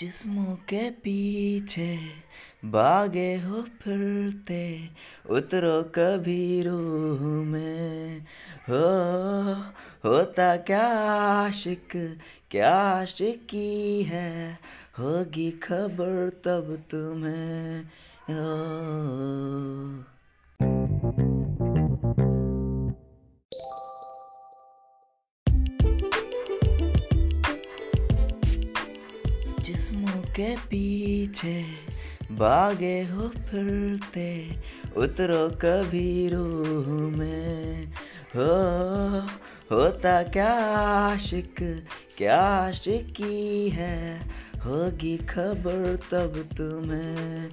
जिस्मों के पीछे बागे हो फिरते, उतरो कभी रूह में। हो, होता क्या आशिक, क्या आशिकी है? होगी खबर तब तुम्हें। ओ जिस्मों के पीछे भागे हो फिरते, उतरो कभी रूह में। हो, होता क्या आशिक, क्या आशिकी है? होगी खबर तब तुम्हें।